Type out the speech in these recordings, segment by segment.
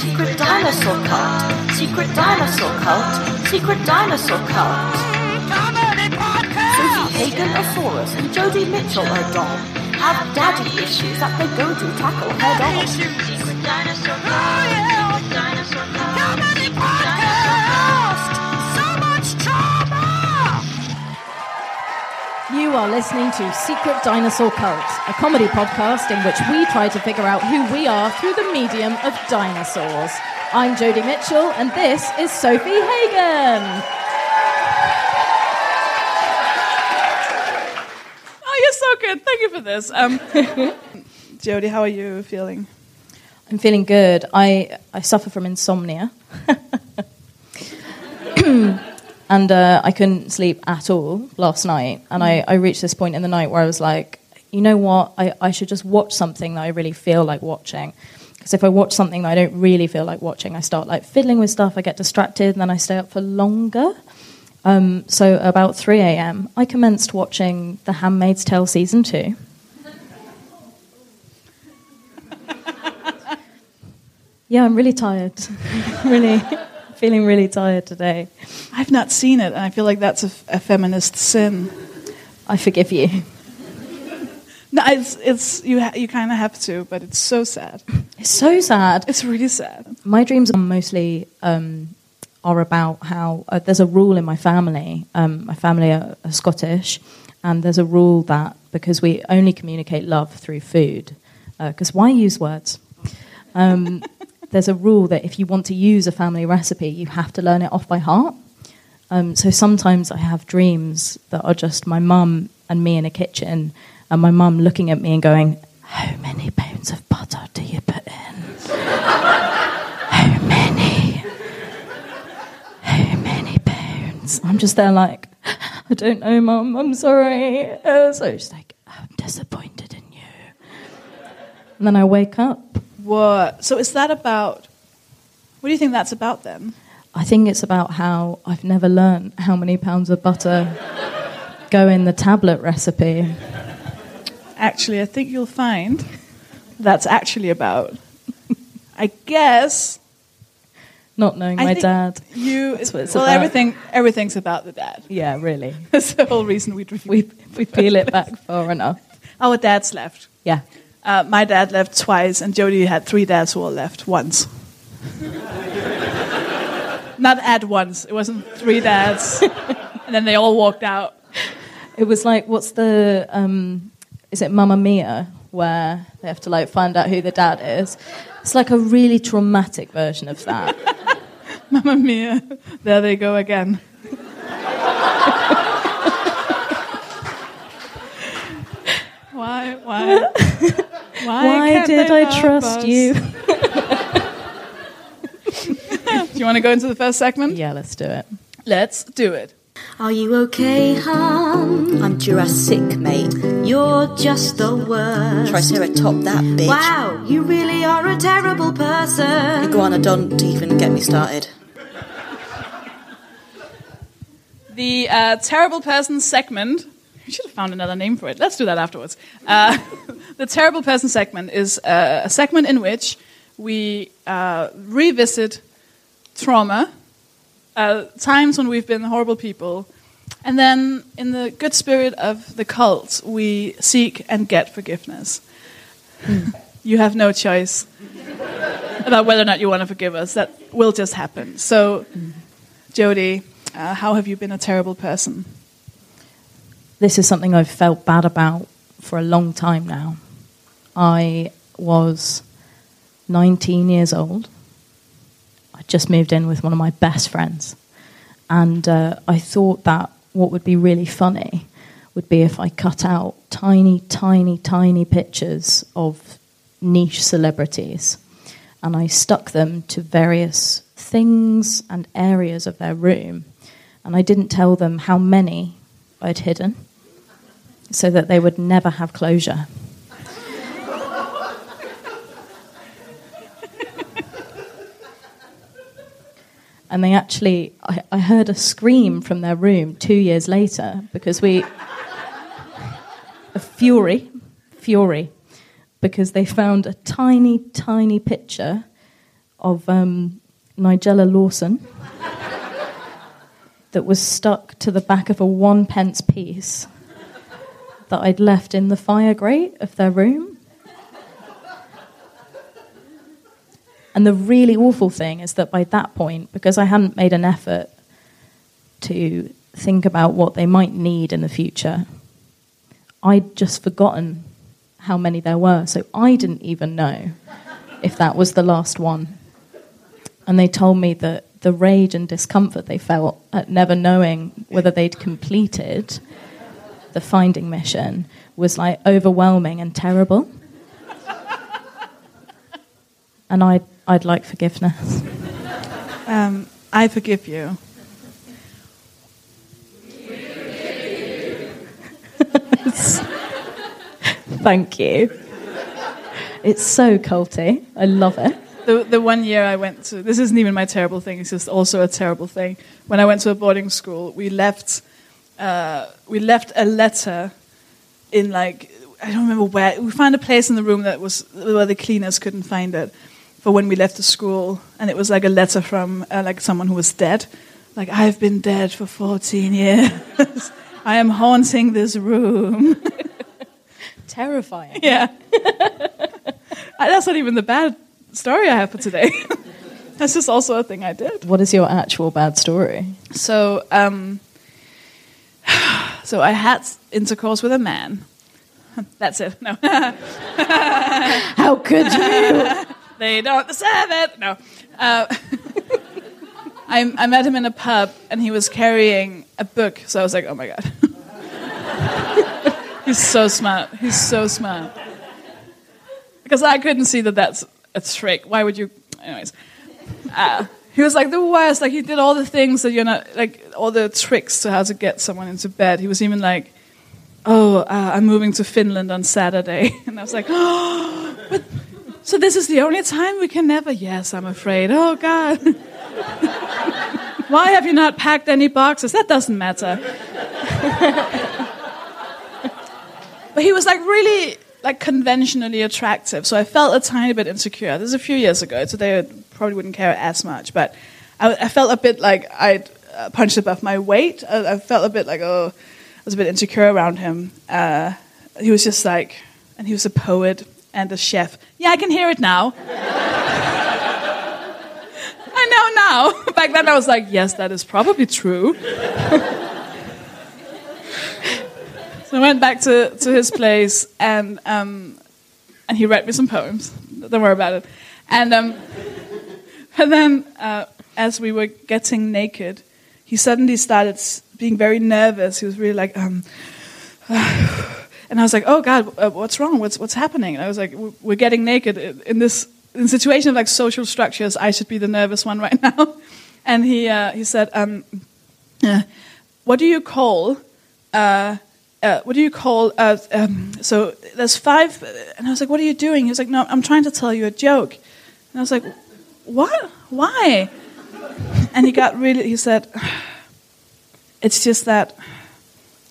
Secret dinosaur cult. Secret dinosaur cult. Secret dinosaur cult. Sofie Hagen of Forest and Jodie Mitchell are Dom have daddy issues that they go to tackle head on. Secret dinosaur cult. You are listening to Secret Dinosaur Cult, a comedy podcast in which we try to figure out who we are through the medium of dinosaurs. I'm Jodie Mitchell, and this is Sofie Hagen. Oh, you're so good. Thank you for this. Um, Jodie, how are you feeling? I'm feeling good. I, I suffer from insomnia. and uh, I couldn't sleep at all last night. And I, I reached this point in the night where I was like, you know what? I, I should just watch something that I really feel like watching. Because if I watch something that I don't really feel like watching, I start like fiddling with stuff, I get distracted, and then I stay up for longer. Um, so about 3 a.m., I commenced watching The Handmaid's Tale season two. yeah, I'm really tired. really feeling really tired today. I've not seen it, and I feel like that's a, a feminist sin. I forgive you. No, it's, it's you. Ha- you kind of have to, but it's so sad. It's so sad. It's really sad. My dreams are mostly um, are about how uh, there's a rule in my family. Um, my family are, are Scottish, and there's a rule that because we only communicate love through food, because uh, why use words? Um, there's a rule that if you want to use a family recipe, you have to learn it off by heart. Um, so sometimes I have dreams that are just my mum and me in a kitchen, and my mum looking at me and going, How many pounds of butter do you put in? How many? How many pounds? I'm just there like, I don't know, mum, I'm sorry. Uh, so she's like, I'm disappointed in you. And then I wake up what? So is that about? What do you think that's about then? I think it's about how I've never learned how many pounds of butter go in the tablet recipe. Actually, I think you'll find that's actually about. I guess. Not knowing I my dad. You well, about. everything everything's about the dad. Yeah, really. That's the whole reason we we we peel it back far enough. Our dad's left. Yeah. Uh, my dad left twice, and Jodie had three dads who all left once. Not at once. It wasn't three dads, and then they all walked out. It was like, what's the? Um, is it Mamma Mia, where they have to like find out who the dad is? It's like a really traumatic version of that. Mamma Mia, there they go again. why? Why? Why, Why did I trust us? you? do you want to go into the first segment? Yeah, let's do it. Let's do it. Are you okay, hon? I'm Jurassic, mate. You're just the worst. Triceratop that bitch. Wow, you really are a terrible person. Iguana, don't even get me started. The uh, terrible person segment we should have found another name for it. Let's do that afterwards. Uh, the Terrible Person segment is uh, a segment in which we uh, revisit trauma, uh, times when we've been horrible people, and then, in the good spirit of the cult, we seek and get forgiveness. Mm. You have no choice about whether or not you want to forgive us. That will just happen. So, mm. Jodie, uh, how have you been a terrible person? this is something I've felt bad about for a long time now. I was 19 years old. I just moved in with one of my best friends. And uh, I thought that what would be really funny would be if I cut out tiny, tiny, tiny pictures of niche celebrities and I stuck them to various things and areas of their room. And I didn't tell them how many I'd hidden so that they would never have closure. And they actually, I, I, heard a scream from their room two years later because we, a fury, fury, because they found a tiny, tiny picture of um, Nigella Lawson that was stuck to the back of a one pence piece that I'd left in the fire grate of their room. And the really awful thing is that by that point, because I hadn't made an effort to think about what they might need in the future, I'd just forgotten how many there were. So I didn't even know if that was the last one. And they told me that the rage and discomfort they felt at never knowing whether they'd completed the finding mission was like overwhelming and terrible. and I'd, I'd like forgiveness. Um, I forgive you. Thank you. It's so culty. I love it. The, the one year I went to, this isn't even my terrible thing, it's just also a terrible thing. When I went to a boarding school, we left, uh, we left a letter in like, I don't remember where, we found a place in the room that was, where the cleaners couldn't find it for when we left the school. And it was like a letter from uh, like someone who was dead. Like, I've been dead for 14 years. I am haunting this room. Terrifying. Yeah. That's not even the bad story I have for today. That's just also a thing I did. What is your actual bad story? So, um, so I had intercourse with a man. That's it. No, How could you? They don't deserve it. No. Uh, I, I met him in a pub and he was carrying a book. So I was like, oh my God. He's so smart. He's so smart. Because I couldn't see that that's a trick. Why would you? Anyways. Uh, he was like the worst. Like he did all the things that you're not like all the tricks to how to get someone into bed. He was even like, "Oh, uh, I'm moving to Finland on Saturday," and I was like, "Oh, but so this is the only time we can never." Yes, I'm afraid. Oh God. Why have you not packed any boxes? That doesn't matter. but he was like really like conventionally attractive, so I felt a tiny bit insecure. This is a few years ago. Today I probably wouldn't care as much, but I, I felt a bit like I'd uh, punched above my weight. I, I, felt a bit like oh, I was a bit insecure around him. Uh, he was just like, and he was a poet and the chef. Yeah, I can hear it now. I know now. Back then I was like, yes, that is probably true. so I went back to, to his place and um, and he read me some poems. Don't worry about it. And um, and then uh, as we were getting naked, he suddenly started being very nervous. He was really like, um, and I was like, oh God, uh, what's wrong? What's what's happening? And I was like, we're getting naked in this in situation of like social structures. I should be the nervous one right now. And he uh, he said, um, what do you call? Uh, uh, what do you call? Uh, um, so there's five, and I was like, "What are you doing?" He was like, "No, I'm trying to tell you a joke." And I was like, "What? Why?" And he got really. He said, "It's just that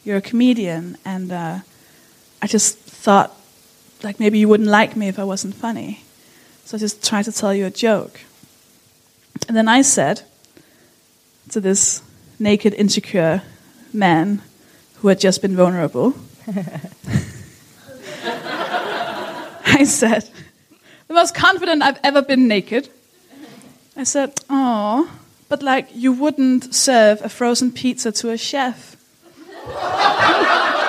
you're a comedian, and I just thought, like maybe you wouldn't like me if I wasn't funny, so I just tried to tell you a joke." And then I said to this naked, insecure man who had just been vulnerable. I said, the most confident I've ever been naked. I said, oh, but like you wouldn't serve a frozen pizza to a chef.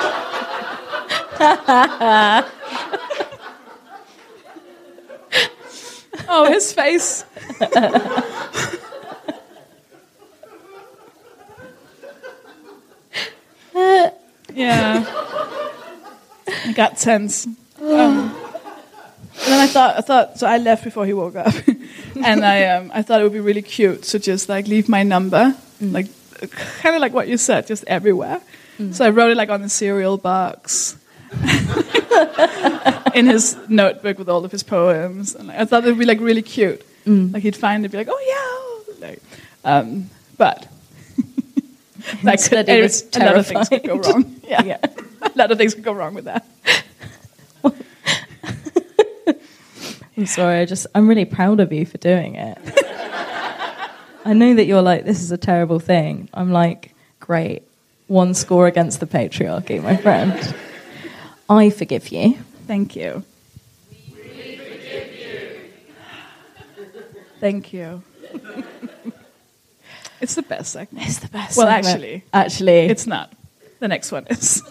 oh, his face. yeah. I got tense. Um, and then I thought, I thought, so I left before he woke up, and I, um, I thought it would be really cute to just like leave my number, mm. like kind of like what you said, just everywhere. Mm. So I wrote it like on the cereal box, in his notebook with all of his poems, and like, I thought it would be like really cute. Mm. Like he'd find it, be like, oh yeah, like, um, but that could, it was a lot of things could go wrong. Yeah. yeah. a lot of things could go wrong with that. I'm sorry. I just I'm really proud of you for doing it. I know that you're like this is a terrible thing. I'm like great. One score against the patriarchy, my friend. I forgive you. Thank you. Thank you. it's the best segment. It's the best. Well, segment. actually, actually, It's not. The next one is.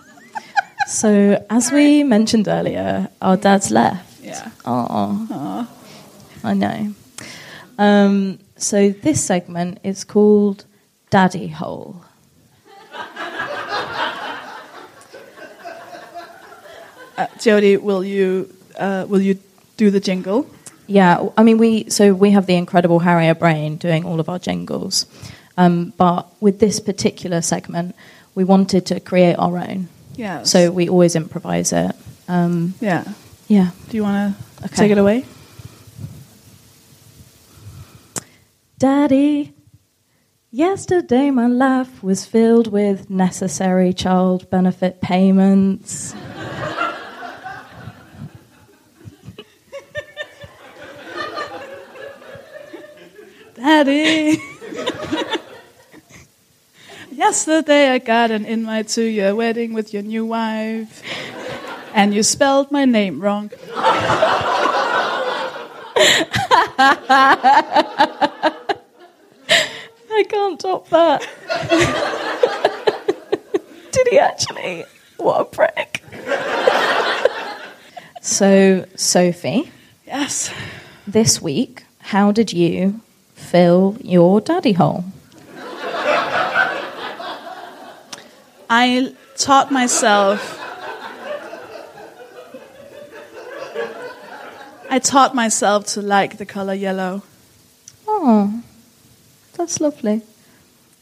so as we mentioned earlier, our dad's left. Yeah. Oh, I know. Um, so this segment is called Daddy Hole. Uh, Jodie, will you uh, will you do the jingle? Yeah, I mean, we so we have the incredible Harrier Brain doing all of our jingles, um, but with this particular segment, we wanted to create our own. Yeah. So we always improvise it. Um, yeah. yeah. Do you want to Okay. take it away? Daddy, yesterday my life was filled with necessary child benefit payments. Yesterday I got an invite to your wedding with your new wife, and you spelled my name wrong. I can't top that. Did he actually? What a prick. so, Sofie, Yes. this week, how did you fill your daddy hole? I taught myself. I taught myself to like the color yellow. Oh, that's lovely.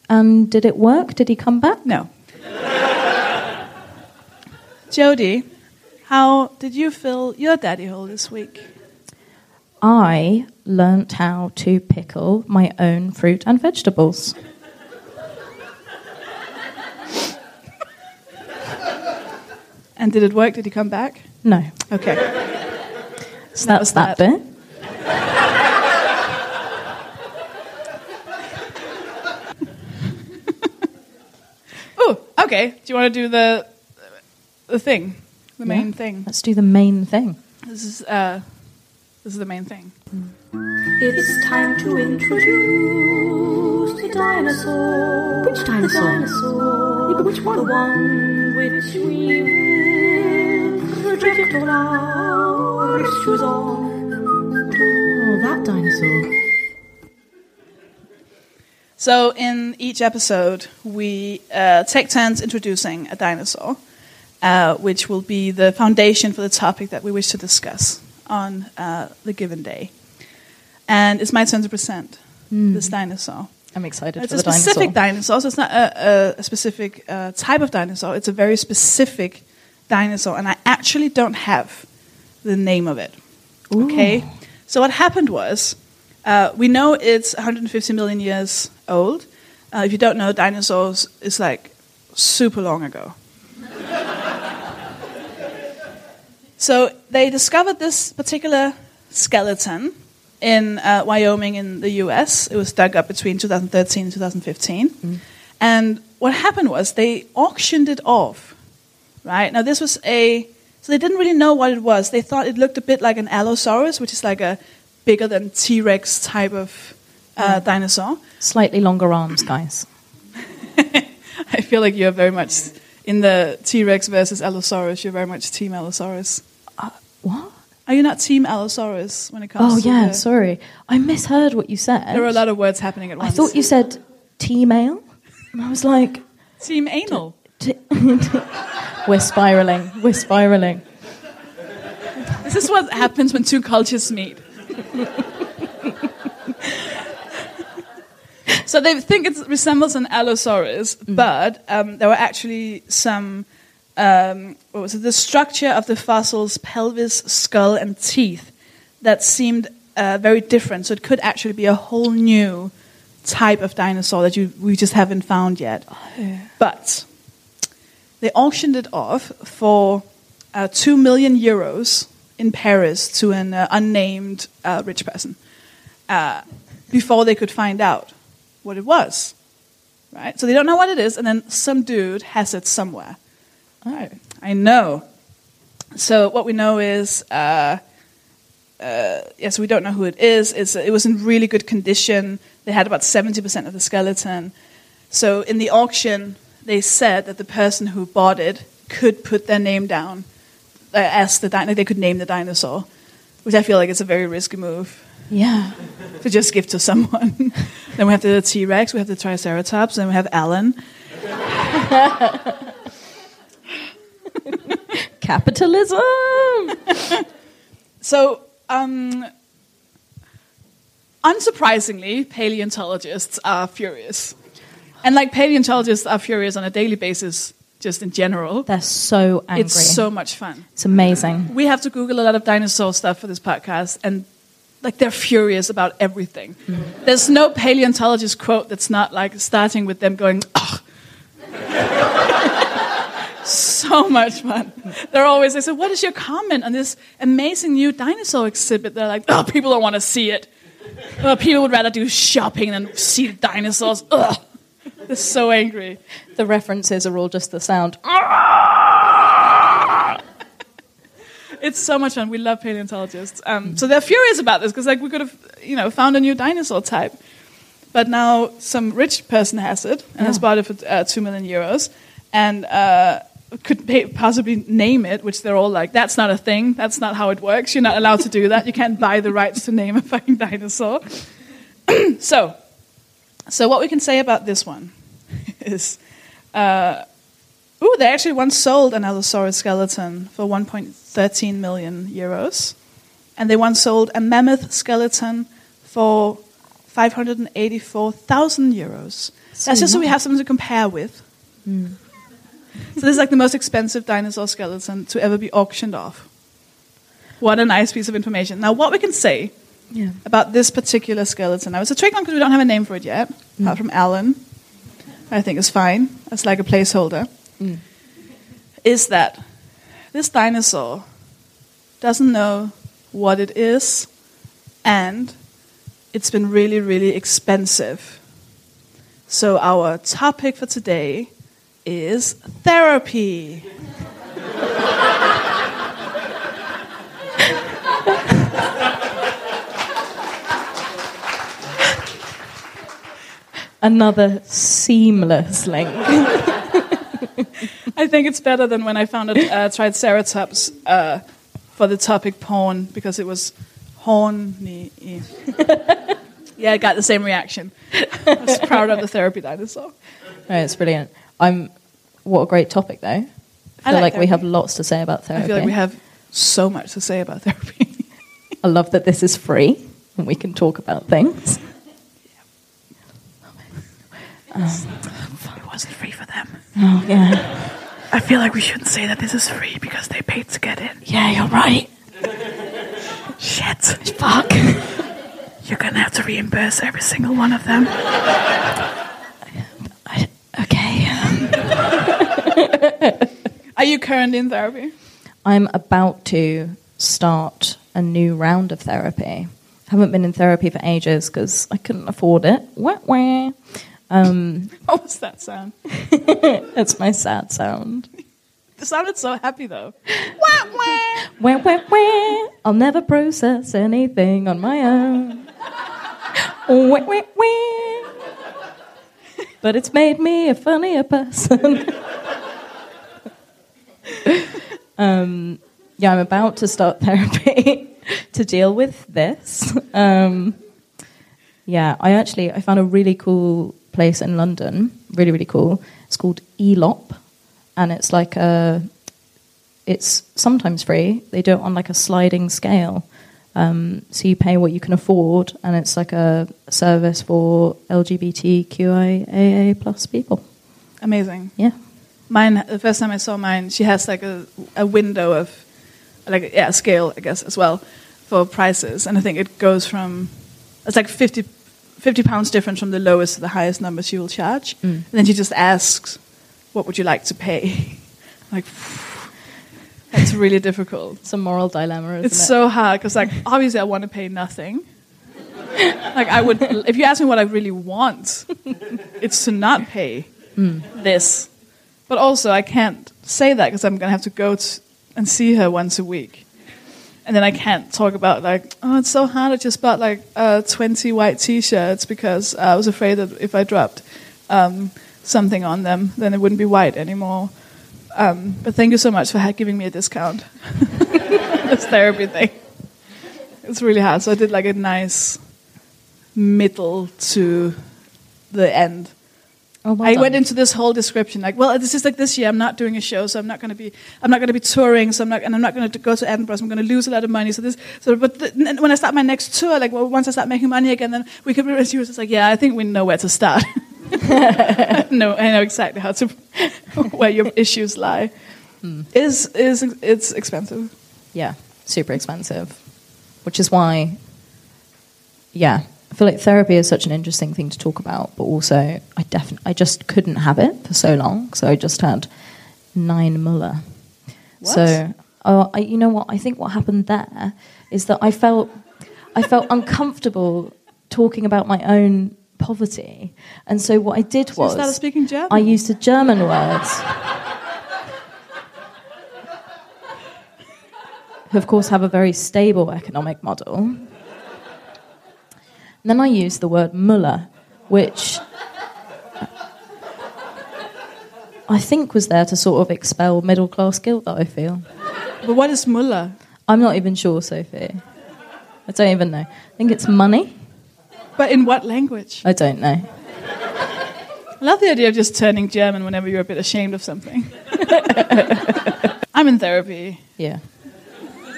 And did it work? Did he come back? No. Jodie, how did you fill your daddy hole this week? I learnt how to pickle my own fruit and vegetables. And did it work? Did he come back? No. Okay. So That that's was that, that. bit. Oh, okay. Do you want to do the the thing, the main thing? Let's do the main thing. This is uh, this is the main thing. It's time to introduce the dinosaur. Which dinosaur? The dinosaur. Yeah, but which one? The one which we will project all our issues on. Oh, that dinosaur. So in each episode, we uh, take turns introducing a dinosaur, uh, which will be the foundation for the topic that we wish to discuss on uh, the given day. And it's my turn to present this dinosaur. I'm excited It's for a specific dinosaur. dinosaur, so it's not a, a, specific uh, type of dinosaur. It's a very specific dinosaur, and I actually don't have the name of it. Okay, so what happened was uh, we know it's 150 million years old. Uh, if you don't know, dinosaurs is like super long ago. So they discovered this particular skeleton in uh, Wyoming in the US. It was dug up between 2013 and 2015. And what happened was they auctioned it off. Right? Now, this was a. So they didn't really know what it was. They thought it looked a bit like an Allosaurus, which is like a bigger than T Rex type of uh, dinosaur. Slightly longer arms, guys. I feel like you're very much in the T Rex versus Allosaurus. You're very much Team Allosaurus. What? Are you not Team Allosaurus when it comes Oh to yeah, the- sorry. I misheard what you said. There are a lot of words happening at once. I thought you said T-mail. And I was like, Team Anal. t- we're spiraling. We're spiraling. This is what happens when two cultures meet. so they think it resembles an Allosaurus, but um, there were actually some. Um, what was it? The structure of the fossil's pelvis, skull, and teeth that seemed uh, very different. So it could actually be a whole new type of dinosaur that you, we just haven't found yet. But they auctioned it off for uh, two million euros in Paris to an uh, unnamed uh, rich person uh, before they could find out what it was. Right? So they don't know what it is, and then some dude has it somewhere. I, I know. So what we know is, uh, uh, yes, we don't know who it is. It's, it was in really good condition. They had about 70% of the skeleton. So in the auction, they said that the person who bought it could put their name down uh, as the di- they could name the dinosaur, which I feel like is a very risky move Yeah. to just give to someone. then we have the T Rex, we have the Triceratops, then we have Alan. Capitalism. So, um, unsurprisingly, paleontologists are furious. And like paleontologists are furious on a daily basis, just in general. They're so angry. It's so much fun. It's amazing. We have to Google a lot of dinosaur stuff for this podcast, and like they're furious about everything. There's no paleontologist quote that's not like starting with them going, "Ugh." so much fun. They're always they say, "What is your comment on this amazing new dinosaur exhibit?" They're like, "Oh, people don't want to see it. Uh, people would rather do shopping than see the dinosaurs." Ugh. They're so angry. The references are all just the sound. It's so much fun. We love paleontologists. Um, so they're furious about this because like we could have, you know, found a new dinosaur type, but now some rich person has it and has bought it for uh, two million euros, and uh, could pay, possibly name it, which they're all like, "That's not a thing. That's not how it works. You're not allowed to do that. You can't buy the rights to name a fucking dinosaur." so, so what we can say about this one is. Uh, Ooh, they actually once sold an Allosaurus skeleton for 1.13 million euros. And they once sold a mammoth skeleton for 584,000 euros. That's just so we have something to compare with. So this is like the most expensive dinosaur skeleton to ever be auctioned off. What a nice piece of information. Now, what we can say Yeah. about this particular skeleton. Now, it's a trick one because we don't have a name for it yet, mm. apart from Alan. I think is fine as like a placeholder. Mm. Is that this dinosaur doesn't know what it is, and it's been really, really expensive. So, our topic for today is therapy. Another seamless link. I think it's better than when I found a uh, Triceratops uh, for the topic porn because it was horny. yeah, I got the same reaction. I was proud of the therapy dinosaur. No, it's brilliant. I'm. What a great topic, though. I feel like like, we have lots to say about therapy. I feel like we have so much to say about therapy. I love that this is free and we can talk about things. it wasn't free for them. Oh yeah, I feel like we shouldn't say that this is free because they paid to get in. yeah, you're right. Shit. Fuck. You're gonna have to reimburse every single one of them. You currently in therapy? I'm about to start a new round of therapy. I Haven't been in therapy for ages because I couldn't afford it. Wah, wah. Um, What was that sound? that's my sad sound. It sounded so happy though. Wah, wah. Wah, wah, wah. I'll never process anything on my own. Wah, wah, wah. But it's made me a funnier person. um, yeah, I'm about to start therapy to deal with this. Um, yeah, I actually I found a really cool place in London, really really cool. It's called ELOP, and it's like a it's sometimes free. They do it on like a sliding scale. Um, so you pay what you can afford, and it's like a service for LGBTQIAA plus people. Amazing. Yeah. Mine, the first time I saw mine, she has like a, a window of, like, yeah, scale, I guess, as well, for prices. And I think it goes from, it's like 50, 50 pounds different from the lowest to the highest number she will charge. Mm. And then she just asks, what would you like to pay? like, It's really difficult. It's a moral dilemma, isn't It's it? so hard because, like, obviously, I want to pay nothing. like, I would, if you ask me what I really want, it's to not pay hmm. this. But also, I can't say that because I'm going to have to go and see her once a week. And then I can't talk about, like, oh, it's so hard. I just bought, like, uh, 20 white t shirts because I was afraid that if I dropped um, something on them, then it wouldn't be white anymore. Um, but thank you so much for giving me a discount. this therapy thing. It's really hard. So I did like a nice middle to the end. Oh, well I done. went into this whole description like, well, this is like this year. I'm not doing a show, so I'm not going to be. I'm not going to be touring, so I'm not, and I'm not going to go to Edinburgh. So I'm going to lose a lot of money. So this, so but the, when I start my next tour, like, well, once I start making money again, then we could. She was just like, yeah, I think we know where to start. no, I know exactly how to where your issues lie. Hmm. Is is it's expensive. yeah, super expensive, which is why, yeah, feel like therapy is such an interesting thing to talk about, but also I definitely I just couldn't have it for so long, so I just had nine Muller. What? So, oh, I, you know what? I think what happened there is that I felt I felt uncomfortable talking about my own poverty, and so what I did So you was started speaking German. I used the German words. who, of course, have a very stable economic model. And then I used the word Muller, which I think was there to sort of expel middle class guilt that I feel. But what is Muller? I'm not even sure, Sofie. I don't even know. I think it's money. But in what language? I don't know. I love the idea of just turning German whenever you're a bit ashamed of something. I'm in therapy. Yeah.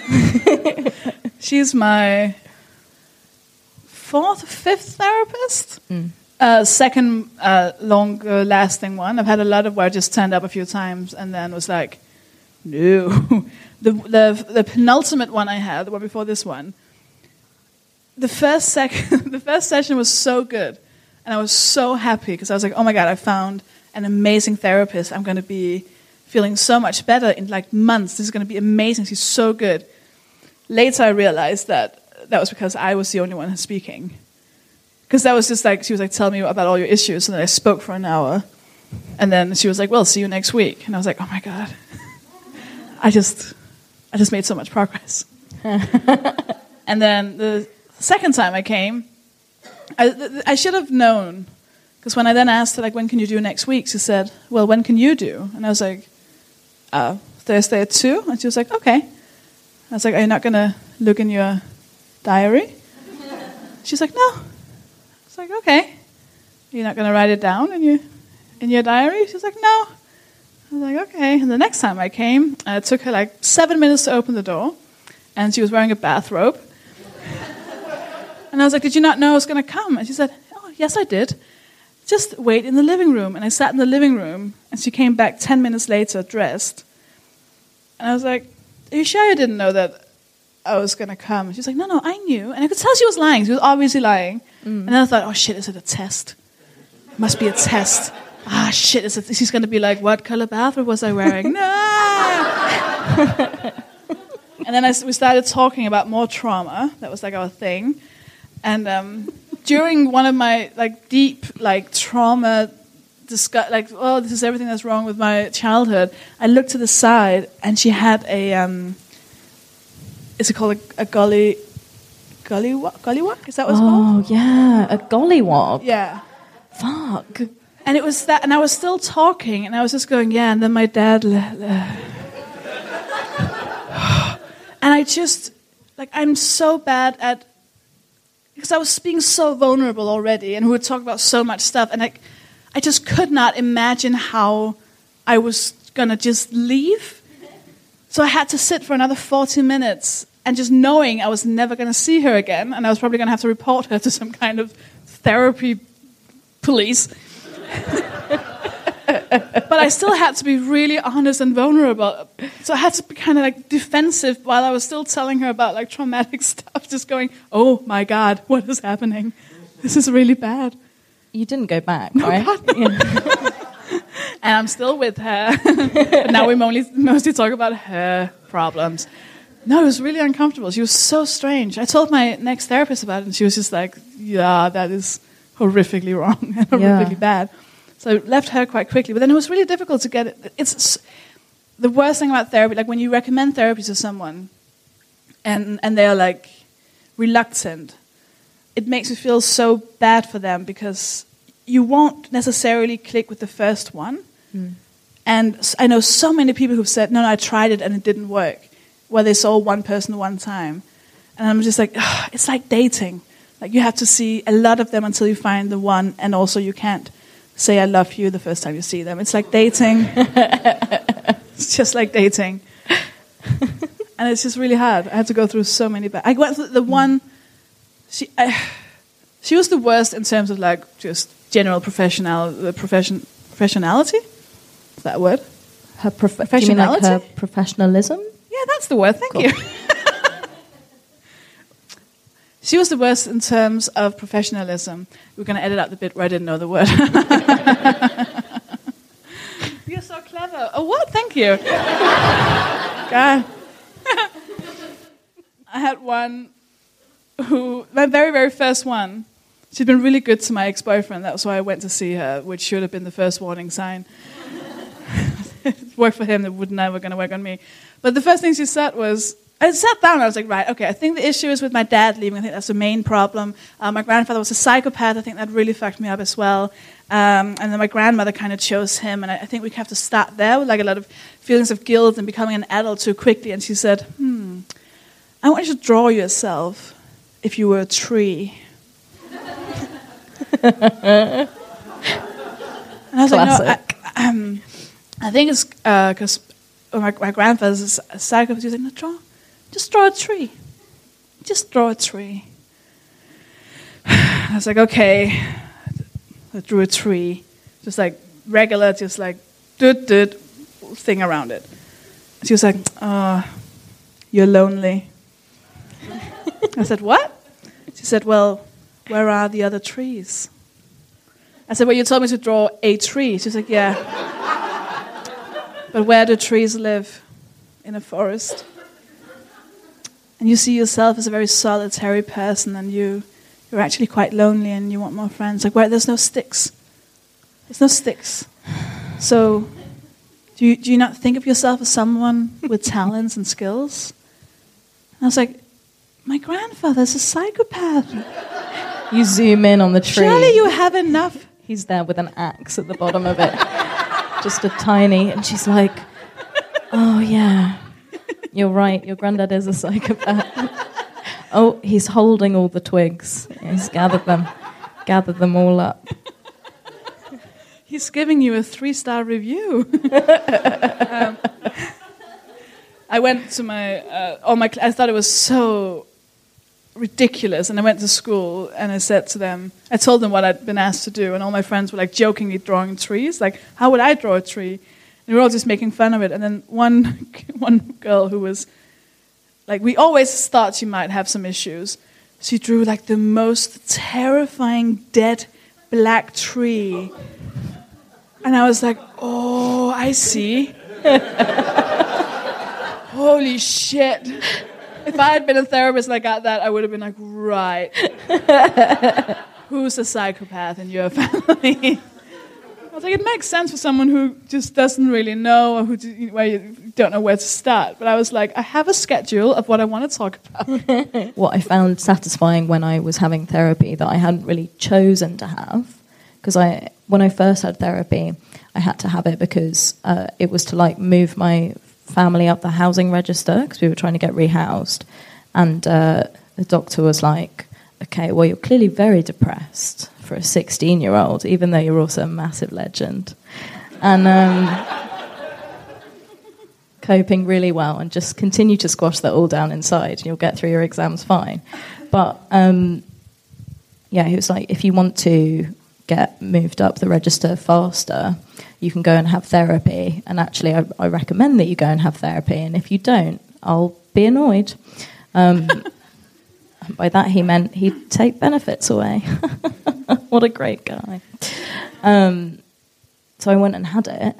She's my fourth, fifth therapist. Mm. Uh, second uh, longer lasting one. I've had a lot of where I just turned up a few times and then was like, no. the, the, the penultimate one I had, the one before this one, the first, sec- the first session was so good. And I was so happy because I was like, oh my God, I found an amazing therapist. I'm going to be feeling so much better in like months. This is going to be amazing. She's so good. Later, I realized that that was because I was the only one speaking. Because that was just like, she was like, tell me about all your issues. And then I spoke for an hour. And then she was like, well, see you next week. And I was like, oh my God. I just, I just made so much progress. and then the second time I came, I, I should have known. Because when I then asked her, like, when can you do next week? She said, well, when can you do? And I was like, uh, Thursday at 2? And she was like, okay. I was like, are you not going to look in your diary? She's like, no. I was like, okay. You're not going to write it down in your, in your diary? She's like, no. I was like, okay. And the next time I came, uh, it took her like seven minutes to open the door. And she was wearing a bathrobe. and I was like, did you not know I was going to come? And she said, oh, yes, I did. Just wait in the living room. And I sat in the living room, and she came back 10 minutes later dressed. And I was like, are you sure you didn't know that I was going to come? She was like, no, no, I knew. And I could tell she was lying. She was obviously lying. And then I thought, oh, shit, is it a test? Must be a test. Ah, shit, is it, she's going to be like, what color bathrobe was I wearing? no! and then I we started talking about more trauma. That was like our thing. And um, during one of my like deep like trauma discuss like oh this is everything that's wrong with my childhood i looked to the side and she had a um is it called a, a gully gully gollywog is that what it's called Oh, yeah. A gollywog. yeah Fuck. and it was that and i was still talking and i was just going yeah and then my dad le- le- and i just like i'm so bad at because I was being so vulnerable already, and we would talk about so much stuff, and I, I just could not imagine how I was gonna just leave. So I had to sit for another 40 minutes, and just knowing I was never gonna see her again, and I was probably gonna have to report her to some kind of therapy police. but I still had to be really honest and vulnerable. So I had to be kind of like defensive while I was still telling her about like traumatic stuff, just going, "Oh my god, what is happening? This is really bad." You didn't go back, right? God, Yeah. and I'm still with her. but now we mostly, mostly talk about her problems. No, it was really uncomfortable. She was so strange. I told my next therapist about it, and she was just like, "Yeah, that is horrifically wrong and horrifically Yeah. bad." So I left her quite quickly. But then it was really difficult to get it. It's the worst thing about therapy. Like when you recommend therapy to someone, and and they are like reluctant, it makes you feel so bad for them because you won't necessarily click with the first one. Hmm. And I know so many people who've said, "No, no, I tried it and it didn't work," where they saw one person one time, and I'm just like, "Ugh, it's like dating. Like you have to see a lot of them until you find the one, and also you can't say "I love you" the first time you see them. It's like dating. it's just like dating, and it's just really hard. I had to go through so many. Ba- I went through the one. She, I, she was the worst in terms of like just general professional, the profession, professionality. Is that word? Her prof- mean like her professionalism? Yeah, that's the word. Thank Cool. you. she was the worst in terms of professionalism. We're going to edit out the bit where I didn't know the word. You're so clever. Oh, what? Thank you. God. I had one who, my very, very first one, she'd been really good to my ex boyfriend. That was why I went to see her, which should have been the first warning sign. it worked for him, that would never going to work on me. But the first thing she said was, I sat down and I was like, right, okay, I think the issue is with my dad leaving. I think that's the main problem. Uh, my grandfather was a psychopath. I think that really fucked me up as well. Um, and then my grandmother kind of chose him. And I, I think we have to start there with like a lot of feelings of guilt and becoming an adult too quickly. And she said, hmm, I want you to draw yourself if you were a tree. and I was like, no, I, Classic. um, I think it's uh, because my, my grandfather's a psychopath. He was like, draw, just draw a tree. Just draw a tree. I was like, okay. I drew a tree, just like regular, just like doot doot thing around it. She was like, oh, you're lonely. I said, what? She said, well, where are the other trees? I said, well, you told me to draw a tree. She's like, yeah. But where do trees live? In a forest. And you see yourself as a very solitary person and you, you're actually quite lonely and you want more friends. Like, where there's no sticks. There's no sticks. So, do you, do you not think of yourself as someone with talents and skills? And I was like, my grandfather's a psychopath. You zoom in on the tree. Surely you have enough. He's there with an axe at the bottom of it. Just a tiny. And she's like, oh, yeah. You're right. Your granddad is a psychopath. oh, he's holding all the twigs. He's gathered them, gathered them all up. He's giving you a three star review. Um, I went to my, uh, all my, I thought it was so ridiculous. And I went to school and I said to them, I told them what I'd been asked to do. And all my friends were like jokingly drawing trees. Like, how would I draw a tree? And we were all just making fun of it. And then one, one girl who was like, we always thought she might have some issues. She drew like the most terrifying dead black tree. And I was like, oh, I see. Holy shit. If I had been a therapist and I got that, I would have been like, right. Who's a psychopath in your family? I was like, it makes sense for someone who just doesn't really know or who d- where you don't know where to start. But I was like, I have a schedule of what I want to talk about. what I found satisfying when I was having therapy that I hadn't really chosen to have, because I when I first had therapy, I had to have it because uh, it was to like move my family up the housing register because we were trying to get rehoused, and uh, the doctor was like, "Okay, well you're clearly very depressed for a 16 year old, even though you're also a massive legend," and. Um, coping really well and just continue to squash that all down inside and you'll get through your exams fine. But um, yeah, he was like, if you want to get moved up the register faster, you can go and have therapy. And actually, I, I recommend that you go and have therapy. And if you don't, I'll be annoyed. Um, by that, he meant he'd take benefits away. what a great guy. Um, so I went and had it,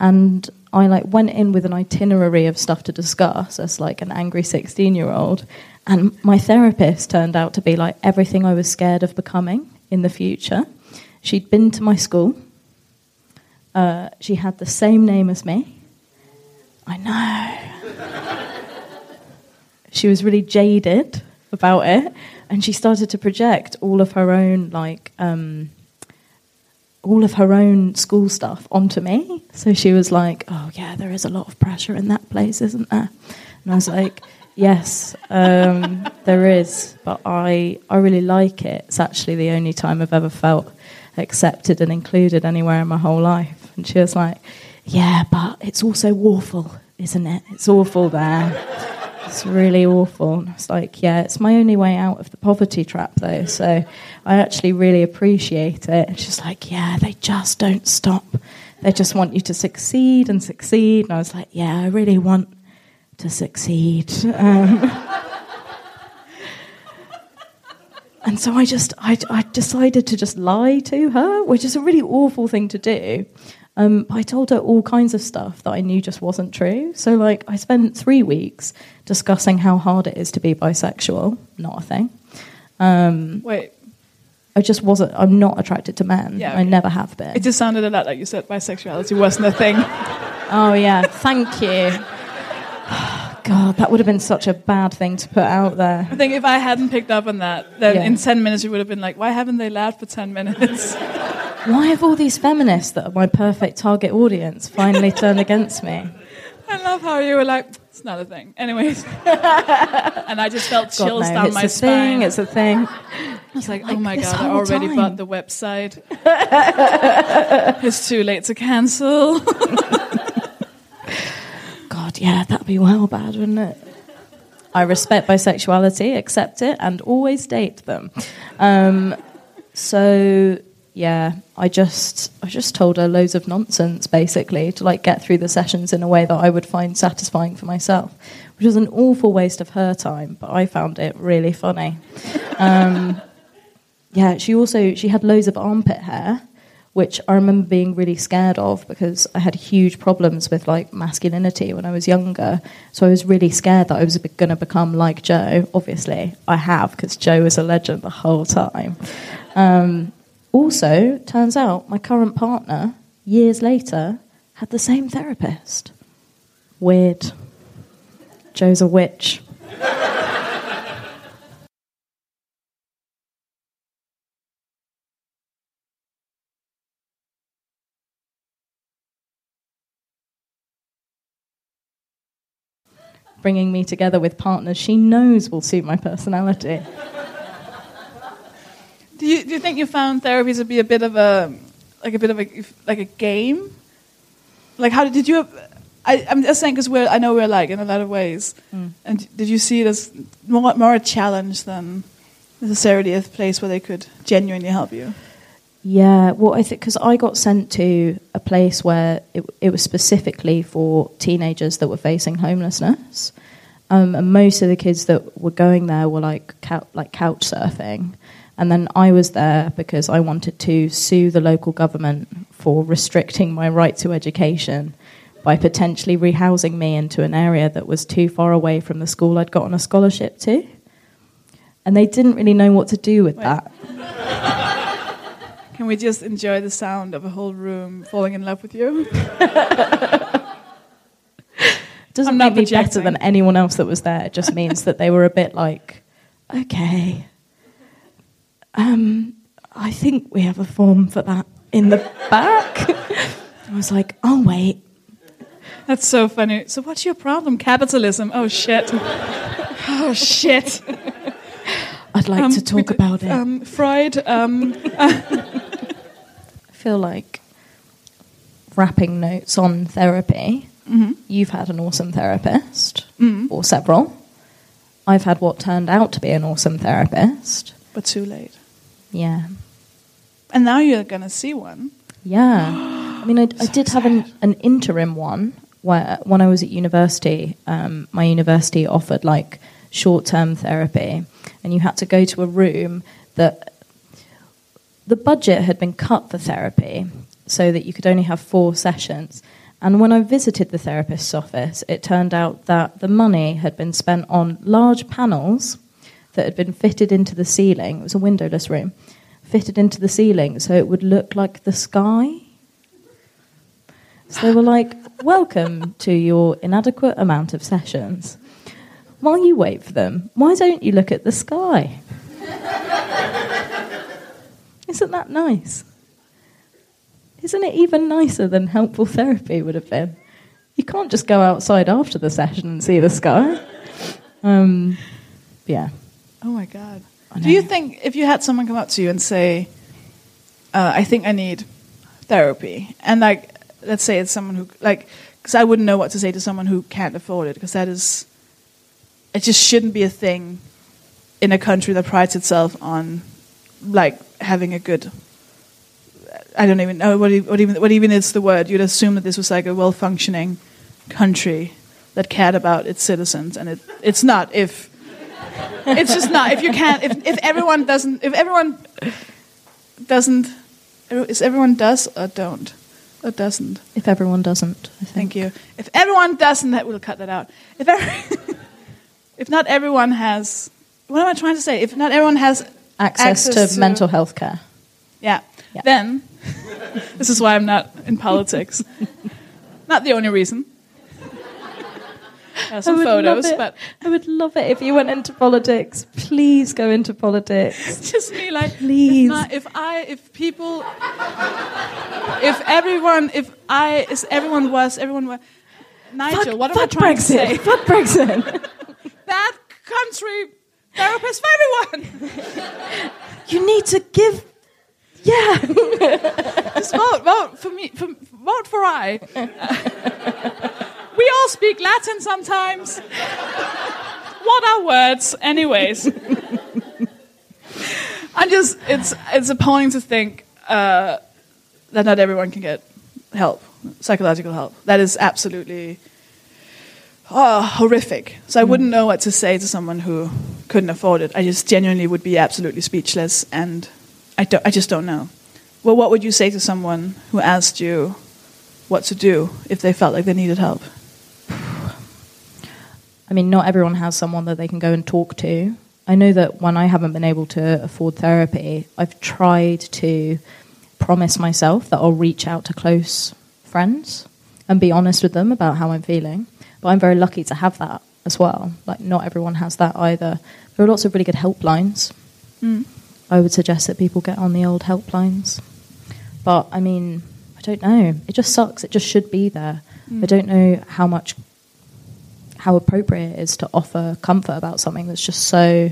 and I like went in with an itinerary of stuff to discuss as like an angry sixteen-year-old, and my therapist turned out to be like everything I was scared of becoming in the future. She'd been to my school. Uh, she had the same name as me. I know. she was really jaded about it, and she started to project all of her own like um, all of her own school stuff onto me. So she was like, "Oh yeah, there is a lot of pressure in that place, isn't there?" And I was like, "Yes, um, there is, but I I really like it. It's actually the only time I've ever felt accepted and included anywhere in my whole life." And she was like, "Yeah, but it's also awful, isn't it? It's awful there." It's really awful. And I was like, yeah, it's my only way out of the poverty trap, though. So I actually really appreciate it. And she's like, yeah, they just don't stop. They just want you to succeed and succeed. And I was like, yeah, I really want to succeed. Um, and so I just, I, I decided to just lie to her, which is a really awful thing to do. Um, but I told her all kinds of stuff that I knew just wasn't true. So, like, I spent three weeks discussing how hard it is to be bisexual. Not a thing. Um, Wait, I just wasn't. I'm not attracted to men. Yeah, I never have been. it just sounded a lot like you said bisexuality wasn't a thing. oh yeah, thank you. God, that would have been such a bad thing to put out there. I think if I hadn't picked up on that, then Yeah. in 10 minutes you would have been like, why haven't they laughed for 10 minutes? Why have all these feminists that are my perfect target audience finally turned against me? I love how you were like, it's not a thing. Anyways. and I just felt God, chills no, down it's my a spine. thing. It's a thing. I was like, like oh my god, I already time. bought the website. it's too late to cancel. God, yeah, that'd be well bad, wouldn't it? I respect bisexuality, accept it, and always date them. Um, so yeah, I just I just told her loads of nonsense basically to like get through the sessions in a way that I would find satisfying for myself, which was an awful waste of her time, but I found it really funny. Um, yeah, she also she had loads of armpit hair, which I remember being really scared of because I had huge problems with like masculinity when I was younger. So I was really scared that I was going to become like Joe. Obviously, I have because Joe was a legend the whole time. Um, also, turns out my current partner, years later, had the same therapist. Weird. Joe's a witch. Bringing me together with partners she knows will suit my personality. do you do you think you found therapy to be a bit of a like a bit of a like a game? Like how did, you? I, I'm just saying because we're I know we're like in a lot of ways. Mm. And did you see it as more more a challenge than necessarily a place where they could genuinely help you? Yeah, well, I think because I got sent to a place where it, it was specifically for teenagers that were facing homelessness, um, and most of the kids that were going there were like cou- like couch surfing, and then I was there because I wanted to sue the local government for restricting my right to education by potentially rehousing me into an area that was too far away from the school I'd gotten a scholarship to, and they didn't really know what to do with Wait. that. Can we just enjoy the sound of a whole room falling in love with you? doesn't I'm make me better than anyone else that was there. It just means that they were a bit like, okay, um, I think we have a form for that in the back. I was like, oh wait, That's so funny. So what's your problem? Capitalism. Oh shit. Oh shit. I'd like Um, to talk about it. Um, Freud. Um, feel like wrapping notes on therapy. mhm. You've had an awesome therapist, Mhm. or several. I've had what turned out to be an awesome therapist. But too late. Yeah. And now you're gonna see one. Yeah. I mean, I, I did have an, an interim one where when I was at university, um, my university offered like short term therapy, and you had to go to a room that the budget had been cut for therapy. so that you could only have four sessions. And when I visited the therapist's office, it turned out that the money had been spent on large panels that had been fitted into the ceiling. It was a windowless room, fitted into the ceiling so it would look like the sky. So they were like, Welcome to your inadequate amount of sessions. While you wait for them, why don't you look at the sky? Isn't that nice? Isn't it even nicer than helpful therapy would have been? You can't just go outside after the session and see the sky. Um, yeah. Oh my god. Do you think if you had someone come up to you and say, uh, "I think I need therapy," and like, let's say it's someone who like, because I wouldn't know what to say to someone who can't afford it, because that is, it just shouldn't be a thing in a country that prides itself on like having a good. I don't even know what, what even what even is the word. You'd assume that this was like a well functioning country that cared about its citizens, and it, it's not. If it's just not. If you can't, if, if everyone doesn't, if everyone doesn't, is everyone does or don't or doesn't? If everyone doesn't, I think. Thank you. If everyone doesn't, that we'll cut that out. If every, if not everyone has, what am I trying to say? If not everyone has Access, Access to, to- mental health care. Yeah. Yeah. Then, this is why I'm not in politics. not the only reason. Uh, some I photos, but I would love it if you went into politics. Please go into politics. just me like Please. If, not, if I, if people, if everyone, if I, if everyone was, everyone was. Nigel, fuck, what am fuck I trying Brexit. to say? Fuck Brexit. That country therapist for everyone. you need to give. Yeah. Just vote, vote for me, for, vote for I. we all speak Latin sometimes. What are words, anyways? I'm just, it's, it's appalling to think uh, that not everyone can get help, psychological help. That is absolutely oh, horrific. So I wouldn't hmm. know what to say to someone who couldn't afford it. I just genuinely would be absolutely speechless, and I, don't, I just don't know. Well, what would you say to someone who asked you what to do if they felt like they needed help? I mean, not everyone has someone that they can go and talk to. I know that when I haven't been able to afford therapy, I've tried to promise myself that I'll reach out to close friends and be honest with them about how I'm feeling. But I'm very lucky to have that as well. Like, not everyone has that either. There are lots of really good helplines. Mm. I would suggest that people get on the old helplines. But I mean, I don't know. It just sucks. It just should be there. I mm. don't know how much how appropriate it is to offer comfort about something that's just so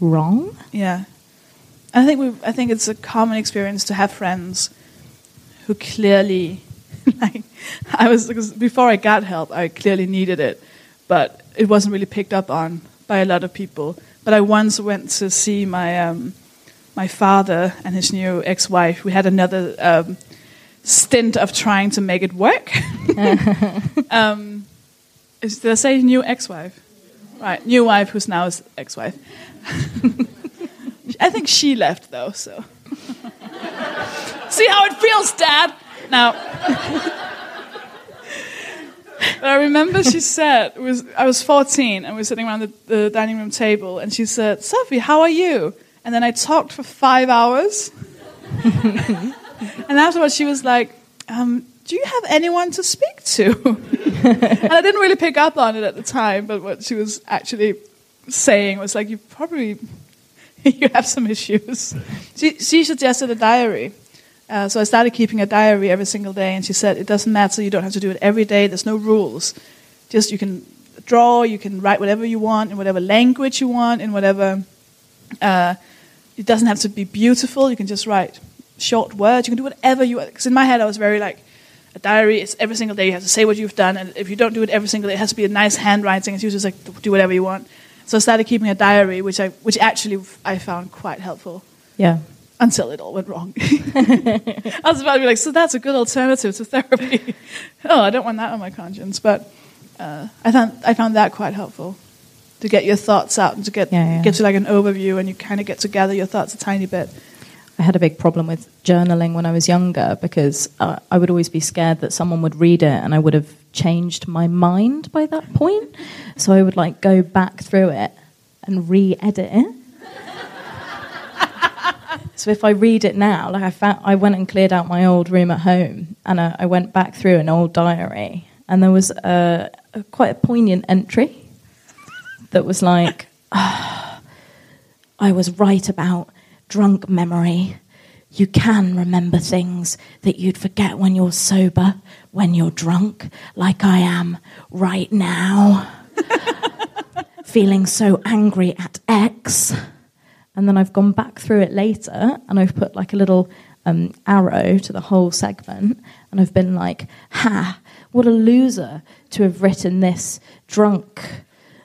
wrong. Yeah, I think we. I think it's a common experience to have friends who clearly, like, I was because before I got help, I clearly needed it, but it wasn't really picked up on by a lot of people. But I once went to see my um, my father and his new ex-wife. We had another um, stint of trying to make it work. um, is, did I say new ex-wife? Right, new wife who's now his ex-wife. I think she left though, so. See how it feels, Dad? Now. I remember she said, was, I was 14 and we were sitting around the, the dining room table, and she said, Sofie, how are you? And then I talked for five hours. and afterwards, she was like, um, Do you have anyone to speak to? and I didn't really pick up on it at the time, but what she was actually saying was like, You probably you have some issues. She, she suggested a diary. Uh, so I started keeping a diary every single day, and she said it doesn't matter. You don't have to do it every day. There's no rules. Just you can draw, you can write whatever you want in whatever language you want, in whatever. Uh, it doesn't have to be beautiful. You can just write short words. You can do whatever you. Because in my head, I was very like, a diary. It's every single day. You have to say what you've done, and if you don't do it every single day, it has to be a nice handwriting. It's usually just like do whatever you want. So I started keeping a diary, which I which actually I found quite helpful Yeah. Until it all went wrong. I was about to be like, so that's a good alternative to therapy. oh, I don't want that on my conscience, but uh, I found I found that quite helpful to get your thoughts out and to get Yeah, yeah. get to like an overview, and you kind of get to gather your thoughts a tiny bit. I had a big problem with journaling when I was younger because uh, I would always be scared that someone would read it and I would have changed my mind by that point. So I would like go back through it and re-edit it. So if I read it now, like I found, I went and cleared out my old room at home and I, I went back through an old diary and there was a, a quite a poignant entry that was like, "Ah, I was right about drunk memory. You can remember things that you'd forget when you're sober, when you're drunk, like I am right now. Feeling so angry at X. And then I've gone back through it later and I've put like a little um, arrow to the whole segment and I've been like, ha, what a loser to have written this drunk.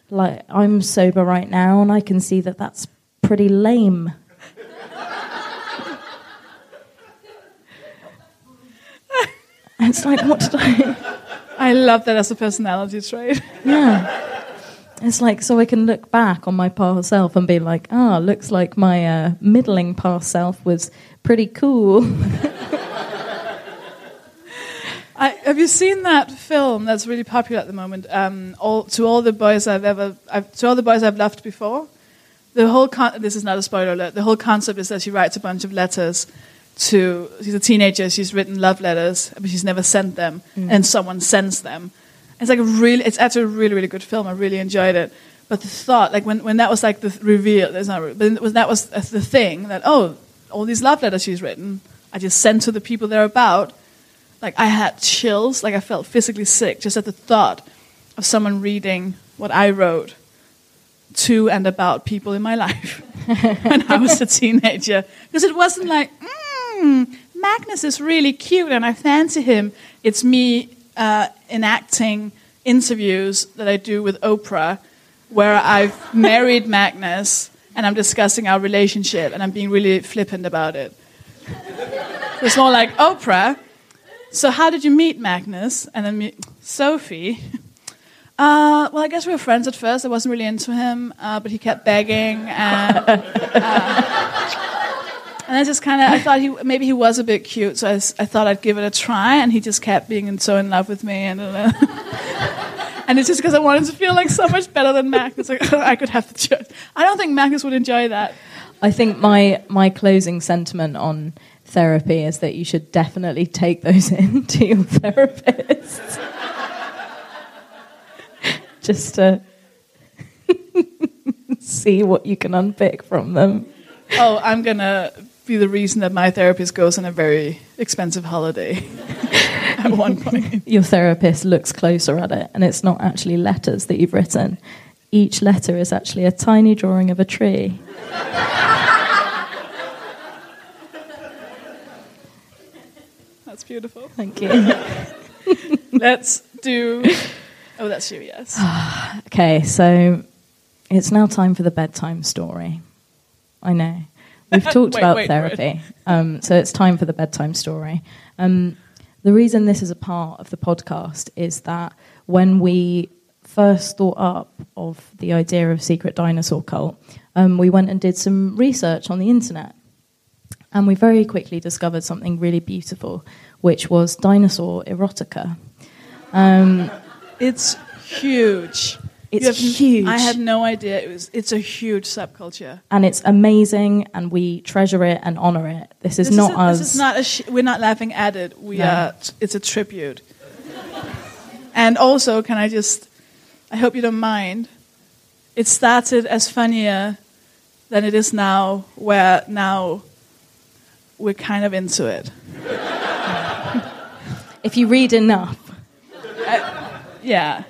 Like, I'm sober right now and I can see that that's pretty lame. And it's like, what did I. I love that as a personality trait. Yeah. It's like, so I can look back on my past self and be like, ah, looks like my uh, middling past self was pretty cool. I, have you seen that film that's really popular at the moment? Um, all, to all the boys I've ever, I've, to all the boys I've loved before. The whole con- this is not a spoiler alert. The whole concept is that she writes a bunch of letters to. She's a teenager. She's written love letters, but she's never sent them, and someone sends them. It's like a really. It's actually a really really good film. I really enjoyed it. But the thought, like when, when that was like the th- reveal, there's not, but that was uh, the thing that oh, all these love letters she's written, I just sent to the people they're about like I had chills, like I felt physically sick just at the thought of someone reading what I wrote to and about people in my life when I was a teenager. Because it wasn't like, mm, Magnus is really cute and I fancy him. It's me uh, enacting interviews that I do with Oprah where I've married Magnus and I'm discussing our relationship and I'm being really flippant about it. It's more like Oprah. So how did you meet Magnus and then meet Sofie? Uh, well, I guess we were friends at first. I wasn't really into him, uh, but he kept begging, and uh, and I just kind of I thought he maybe he was a bit cute, so I, I, thought I'd give it a try, and he just kept being so in love with me, and uh, and it's just because I wanted to feel like so much better than Magnus. Like, I could have the choice. I don't think Magnus would enjoy that. I think my, my closing sentiment on therapy is that you should definitely take those in to your therapist. Just to see what you can unpick from them. Oh, I'm gonna be the reason that my therapist goes on a very expensive holiday at one point. Your therapist looks closer at it, and it's not actually letters that you've written. Each letter is actually a tiny drawing of a tree. That's beautiful. Thank you. Let's do. Oh, that's you, yes. Okay, so it's now time for the bedtime story. I know. We've talked Wait, about wait therapy, um, so it's time for the bedtime story. Um, the reason this is a part of the podcast is that when we first thought up of the idea of secret dinosaur cult, um, we went and did some research on the internet, and we very quickly discovered something really beautiful, which was dinosaur erotica. Um, It's huge. It's have- huge. I had no idea it was. It's a huge subculture. and it's amazing and we treasure it and honor it this is This not us This is not a. Sh- we're not laughing at it. We No. are. It's a tribute. and also, can I just? I hope you don't mind. It started as funnier than it is now. Where now we're kind of into it. if you read enough uh, Yeah.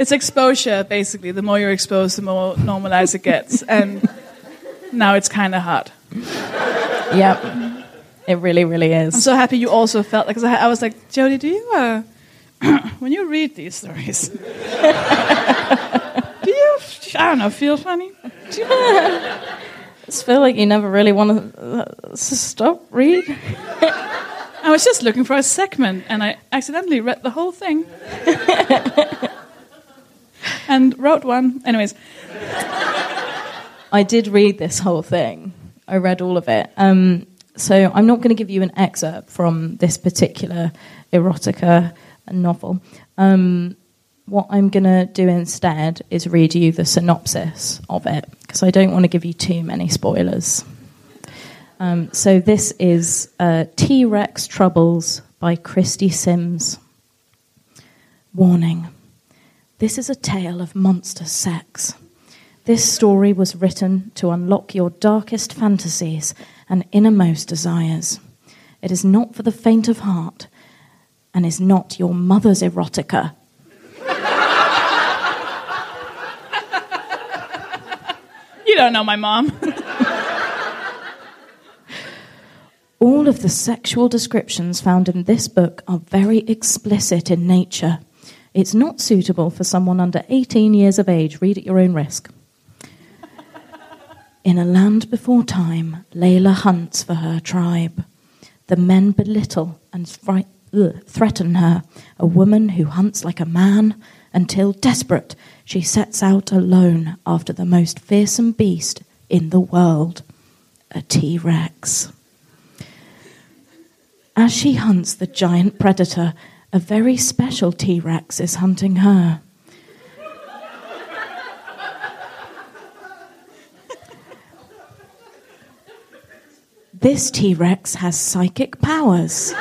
It's exposure, basically. The more you're exposed, the more normalized it gets. And now it's kind of hot. yep it really really is. I'm so happy you also felt like, because I, I was like, Jodie, do you, uh, when you read these stories, do you, I don't know, feel funny? I just feel like you never really want to uh, stop read I was just looking for a segment and I accidentally read the whole thing. And wrote one. Anyways, i did read this whole thing i read all of it um, so I'm not going to give you an excerpt from this particular erotica novel. Um, what I'm going to do instead is read you the synopsis of it because I don't want to give you too many spoilers. Um, so this is uh, T Rex Troubles by Christie Sims. Warning This is a tale of monster sex. This story was written to unlock your darkest fantasies and innermost desires. It is not for the faint of heart and is not your mother's erotica. You don't know my mom. All of the sexual descriptions found in this book are very explicit in nature. It's not suitable for someone under 18 years of age. Read at your own risk. In a land before time, Layla hunts for her tribe. The men belittle and fright, ugh, threaten her, a woman who hunts like a man, until, desperate, she sets out alone after the most fearsome beast in the world a T Rex. As she hunts the giant predator, a very special T Rex is hunting her. This T Rex has psychic powers.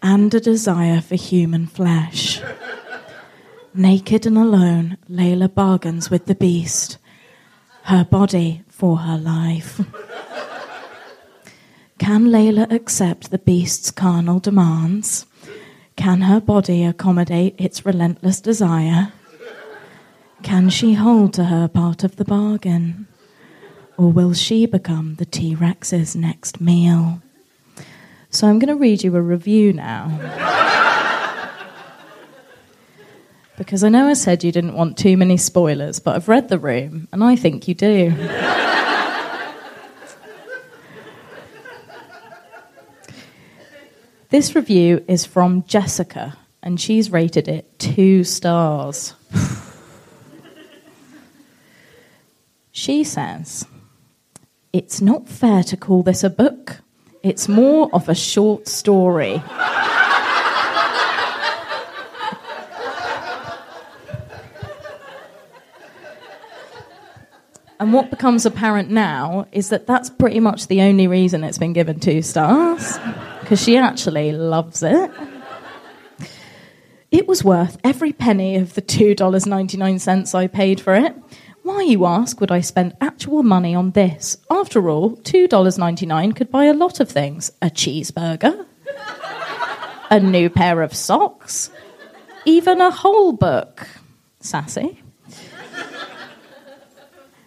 and a desire for human flesh. Naked and alone, Layla bargains with the beast, her body for her life. Can Layla accept the beast's carnal demands? Can her body accommodate its relentless desire? Can she hold to her part of the bargain? Or will she become the T Rex's next meal? So I'm going to read you a review now. because I know I said you didn't want too many spoilers, but I've read the room and I think you do. This review is from Jessica and she's rated it two stars. she says, It's not fair to call this a book. It's more of a short story. And what becomes apparent now is that that's pretty much the only reason it's been given two stars, because she actually loves it. It was worth every penny of the $2.99 I paid for it. Why, you ask, would I spend actual money on this? After all, $2.99 could buy a lot of things a cheeseburger, a new pair of socks, even a whole book. Sassy.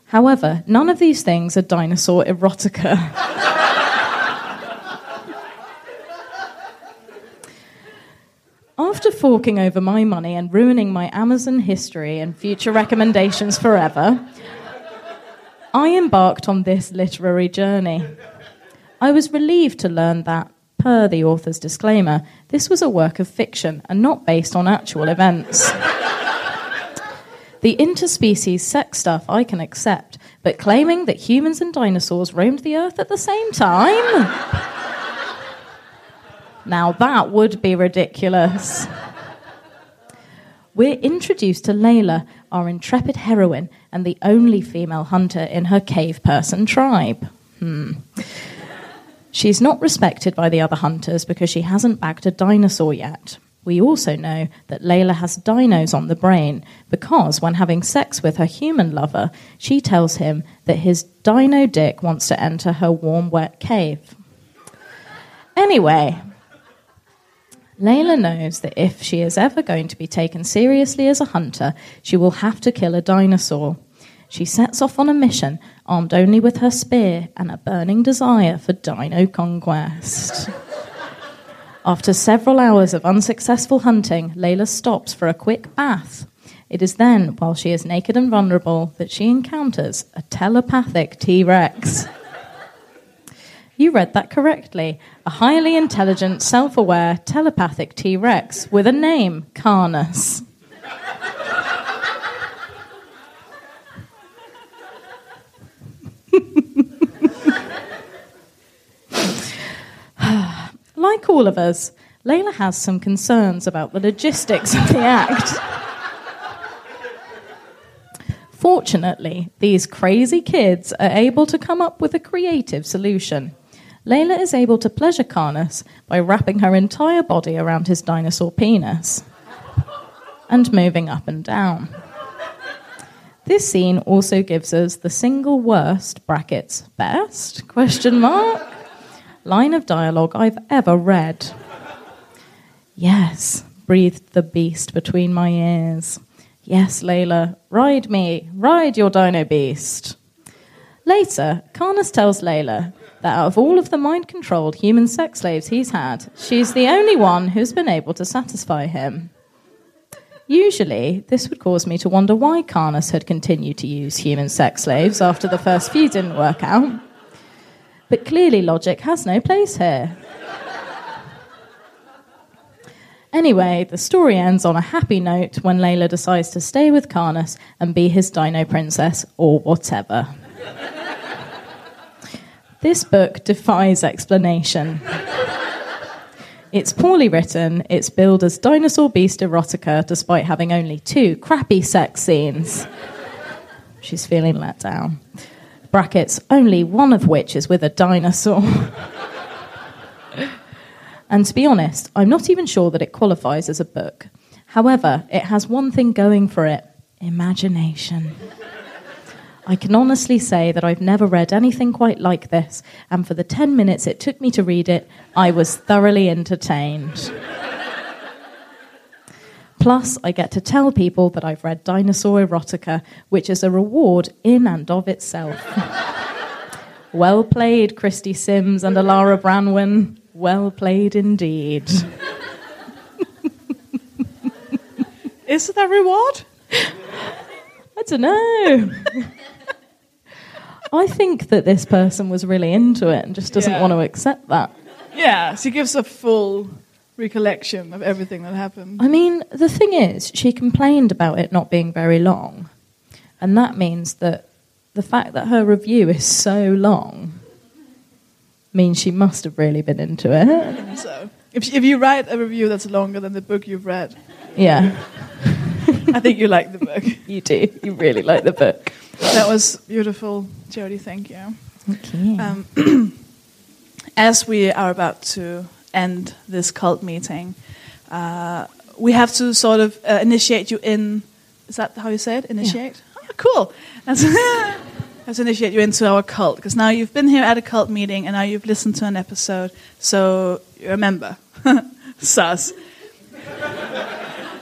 However, none of these things are dinosaur erotica. After forking over my money and ruining my Amazon history and future recommendations forever, I embarked on this literary journey. I was relieved to learn that, per the author's disclaimer, this was a work of fiction and not based on actual events. The interspecies sex stuff I can accept, but claiming that humans and dinosaurs roamed the earth at the same time? Now that would be ridiculous. We're introduced to Layla, our intrepid heroine, and the only female hunter in her cave person tribe. Hmm. She's not respected by the other hunters because she hasn't bagged a dinosaur yet. We also know that Layla has dinos on the brain because when having sex with her human lover, she tells him that his dino dick wants to enter her warm, wet cave. Anyway, Layla knows that if she is ever going to be taken seriously as a hunter, she will have to kill a dinosaur. She sets off on a mission, armed only with her spear and a burning desire for dino conquest. After several hours of unsuccessful hunting, Layla stops for a quick bath. It is then, while she is naked and vulnerable, that she encounters a telepathic T Rex. You read that correctly. A highly intelligent, self aware, telepathic T Rex with a name, Carnus. like all of us, Layla has some concerns about the logistics of the act. Fortunately, these crazy kids are able to come up with a creative solution. Layla is able to pleasure Carnus by wrapping her entire body around his dinosaur penis and moving up and down. This scene also gives us the single worst brackets best question mark line of dialogue I've ever read. Yes, breathed the beast between my ears. Yes, Layla, ride me, ride your dino beast. Later, Carnus tells Layla that out of all of the mind controlled human sex slaves he's had, she's the only one who's been able to satisfy him. Usually, this would cause me to wonder why Carnus had continued to use human sex slaves after the first few didn't work out. But clearly, logic has no place here. Anyway, the story ends on a happy note when Layla decides to stay with Carnus and be his dino princess or whatever. This book defies explanation. It's poorly written, it's billed as dinosaur beast erotica despite having only two crappy sex scenes. She's feeling let down. Brackets, only one of which is with a dinosaur. And to be honest, I'm not even sure that it qualifies as a book. However, it has one thing going for it imagination. I can honestly say that I've never read anything quite like this, and for the 10 minutes it took me to read it, I was thoroughly entertained. Plus, I get to tell people that I've read Dinosaur Erotica, which is a reward in and of itself. well played, Christie Sims and Alara Branwen. Well played indeed. Is it a reward? I don't know. I think that this person was really into it and just doesn't Yeah. want to accept that. Yeah, she gives a full recollection of everything that happened. I mean, the thing is, she complained about it not being very long. And that means that the fact that her review is so long means she must have really been into it. So, if, if you write a review that's longer than the book you've read, Yeah, I think you like the book. you do. You really like the book. That was beautiful, Jodie. Thank you. Okay. Um, as we are about to end this cult meeting, uh, we have to sort of uh, initiate you in. Is that how you say it? Initiate. Oh, cool. That's have to initiate you into our cult because now you've been here at a cult meeting and now you've listened to an episode, so you're a member. Sus.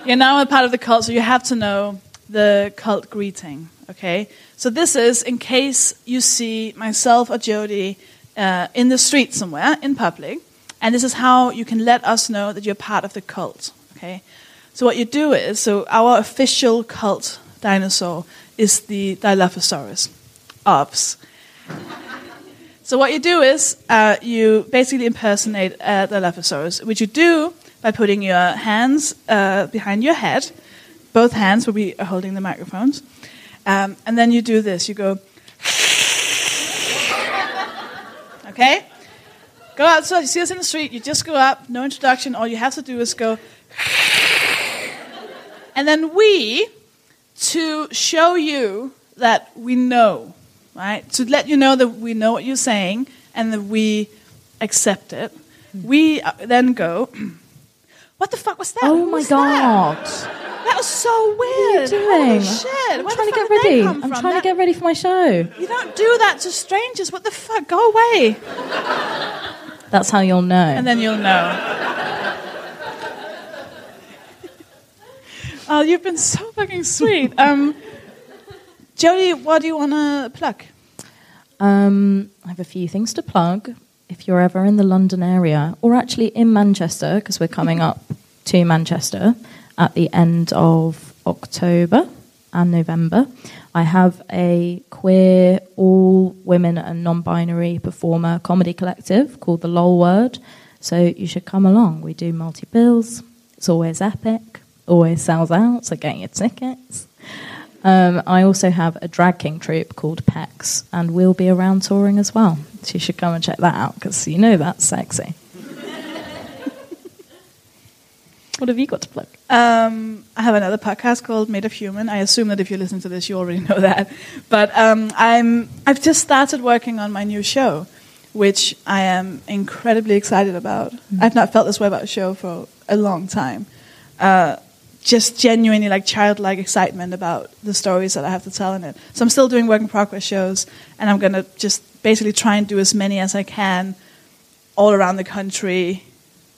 You're now a part of the cult, so you have to know the cult greeting. Okay, so this is in case you see myself or Jodie uh, in the street somewhere in public, and this is how you can let us know that you're part of the cult. Okay, so what you do is, so our official cult dinosaur is the Dilophosaurus, OBS. So what you do is uh, you basically impersonate a Dilophosaurus, which you do by putting your hands uh, behind your head. Both hands will be holding the microphones. Um, and then you do this. You go, okay? Go out. So you see us in the street. You just go up, no introduction. All you have to do is go, and then we, to show you that we know, right? To let you know that we know what you're saying and that we accept it. We uh, then go. What the fuck was that? oh Who my god! That? That was so weird. What are you Holy doing? shit! I'm Where trying to get ready. I'm from? trying That- to get ready for my show. You don't do that to strangers. What the fuck? Go away. That's how you'll know. And then you'll know. oh, you've been so fucking sweet. Um, Jodie, what do you want to plug? Um, I have a few things to plug. If you're ever in the London area, or actually in Manchester, because we're coming up to Manchester at the end of October and November, I have a queer, all women and non binary performer comedy collective called The LOL Word. So you should come along. We do multi bills, it's always epic, always sells out, so get your tickets. Um, I also have a drag king troupe called Pecs, and we'll be around touring as well. So you should come and check that out because you know that's sexy. What have you got to plug? Um, I have another podcast called Made of Human. I assume that if you listen to this, you already know that. But um, I'm I've just started working on my new show, which I am incredibly excited about. I've not felt this way about a show for a long time. Uh, just genuinely like childlike excitement about the stories that I have to tell in it. So I'm still doing work in progress shows, and I'm gonna just basically try and do as many as I can all around the country,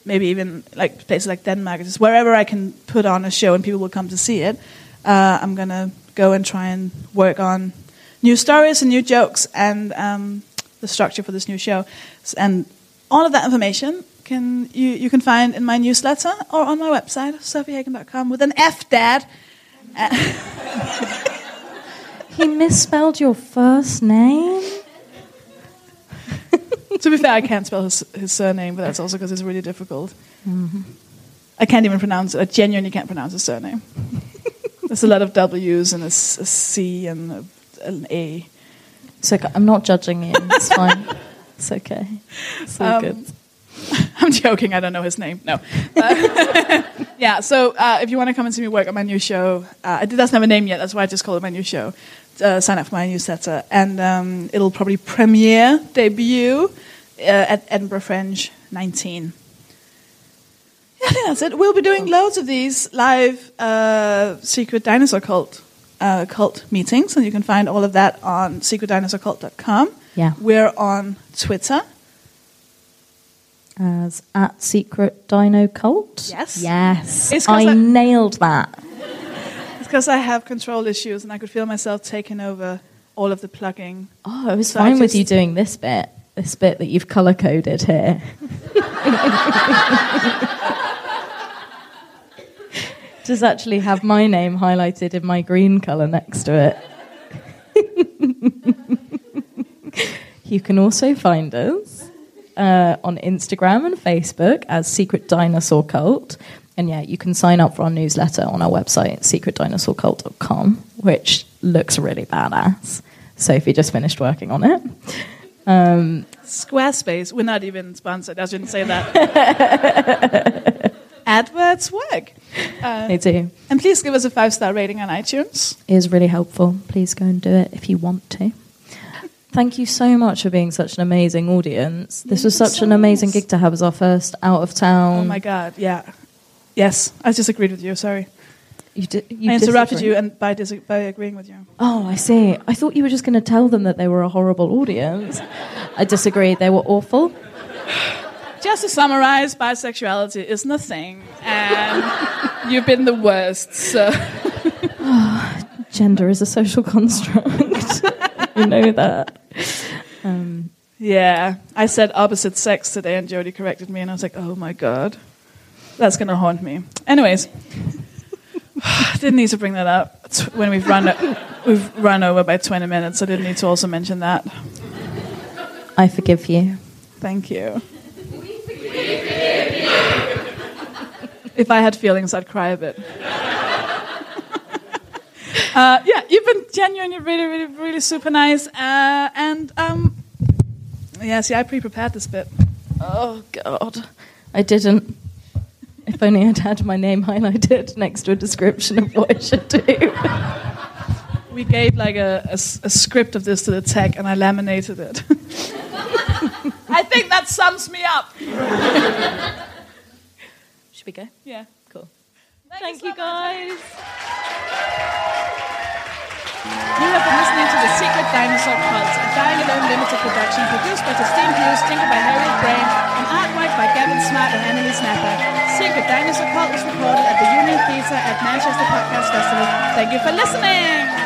maybe even like places like Denmark, just wherever I can put on a show and people will come to see it. Uh, I'm gonna go and try and work on new stories and new jokes and um, the structure for this new show. And all of that information can you, you can find in my newsletter or on my website, sofiehagen.com, with an F, Dad. He misspelled your first name. To be fair, I can't spell his, his surname, but that's also because it's really difficult. I can't even pronounce it. I genuinely can't pronounce his surname. There's a lot of W's and a, a C and a, an A. Okay. I'm not judging you. It's fine. it's okay. It's all Um, good. I'm joking. I don't know his name. No. Uh, yeah. So uh, if you want to come and see me work on my new show, uh, it doesn't have a name yet. That's why I just call it my new show. Uh, sign up for my newsletter, and um, it'll probably premiere debut at Edinburgh Fringe 19. Yeah, I think that's it. We'll be doing loads of these live uh, secret dinosaur cult uh, cult meetings, and you can find all of that on secretdinosaurcult.com. Yeah. We're on Twitter. As at Secret Dino Cult. Yes. Yes. I I- nailed that. It's because I have control issues and I could feel myself taking over all of the plugging. Oh, I was So fine with you doing this bit. This bit that you've color coded here. Does actually have my name highlighted in my green color next to it. you can also find us uh, on Instagram and Facebook as Secret Dinosaur Cult. And yeah, you can sign up for our newsletter on our website, secretdinosaurcult.com, which looks really badass. Sofie just finished working on it. Um, Squarespace, we're not even sponsored. I shouldn't say that. AdWords work. Uh, they do. and please give us a five star rating on iTunes. It is really helpful. Please go and do it if you want to. Thank you so much for being such an amazing audience. This You've was such so an amazing nice. gig to have as our first out of town. Oh my God, yeah. Yes, I just agreed with you. Sorry. You di- you I interrupted disagree? you and by, dis- by agreeing with you. Oh, I see. I thought you were just going to tell them that they were a horrible audience. I disagree. They were awful. Just to summarize, bisexuality isn't a thing, and you've been the worst. So Gender is a social construct. you know that. Um, yeah, I said opposite sex today, and Jodie corrected me, and I was like, oh my god, that's gonna haunt me. Anyways, didn't need to bring that up when we've run we've run over by 20 minutes. I didn't need to also mention that. I forgive you. Thank you. if I had feelings, I'd cry a bit. uh, yeah, you've been genuinely really, really, really super nice. Uh, and um, yeah, see, I pre-prepared this bit. Oh, God. I didn't. If only I'd had my name highlighted next to a description of what I should do. We gave like a a script of this to the tech, and I laminated it. I think that sums me up. Should we go? Yeah. Cool. Thank, Thank you, guys. You have been listening to The Secret Dinosaur Cult, a Dying Alone limited production produced by Justine Hughes, tinkered by Harriet Brain, by Gavin Smart and Emily Snapper. Secret Dinosaur Cult was recorded at the Union Theatre at Manchester Podcast Festival. Thank you for listening!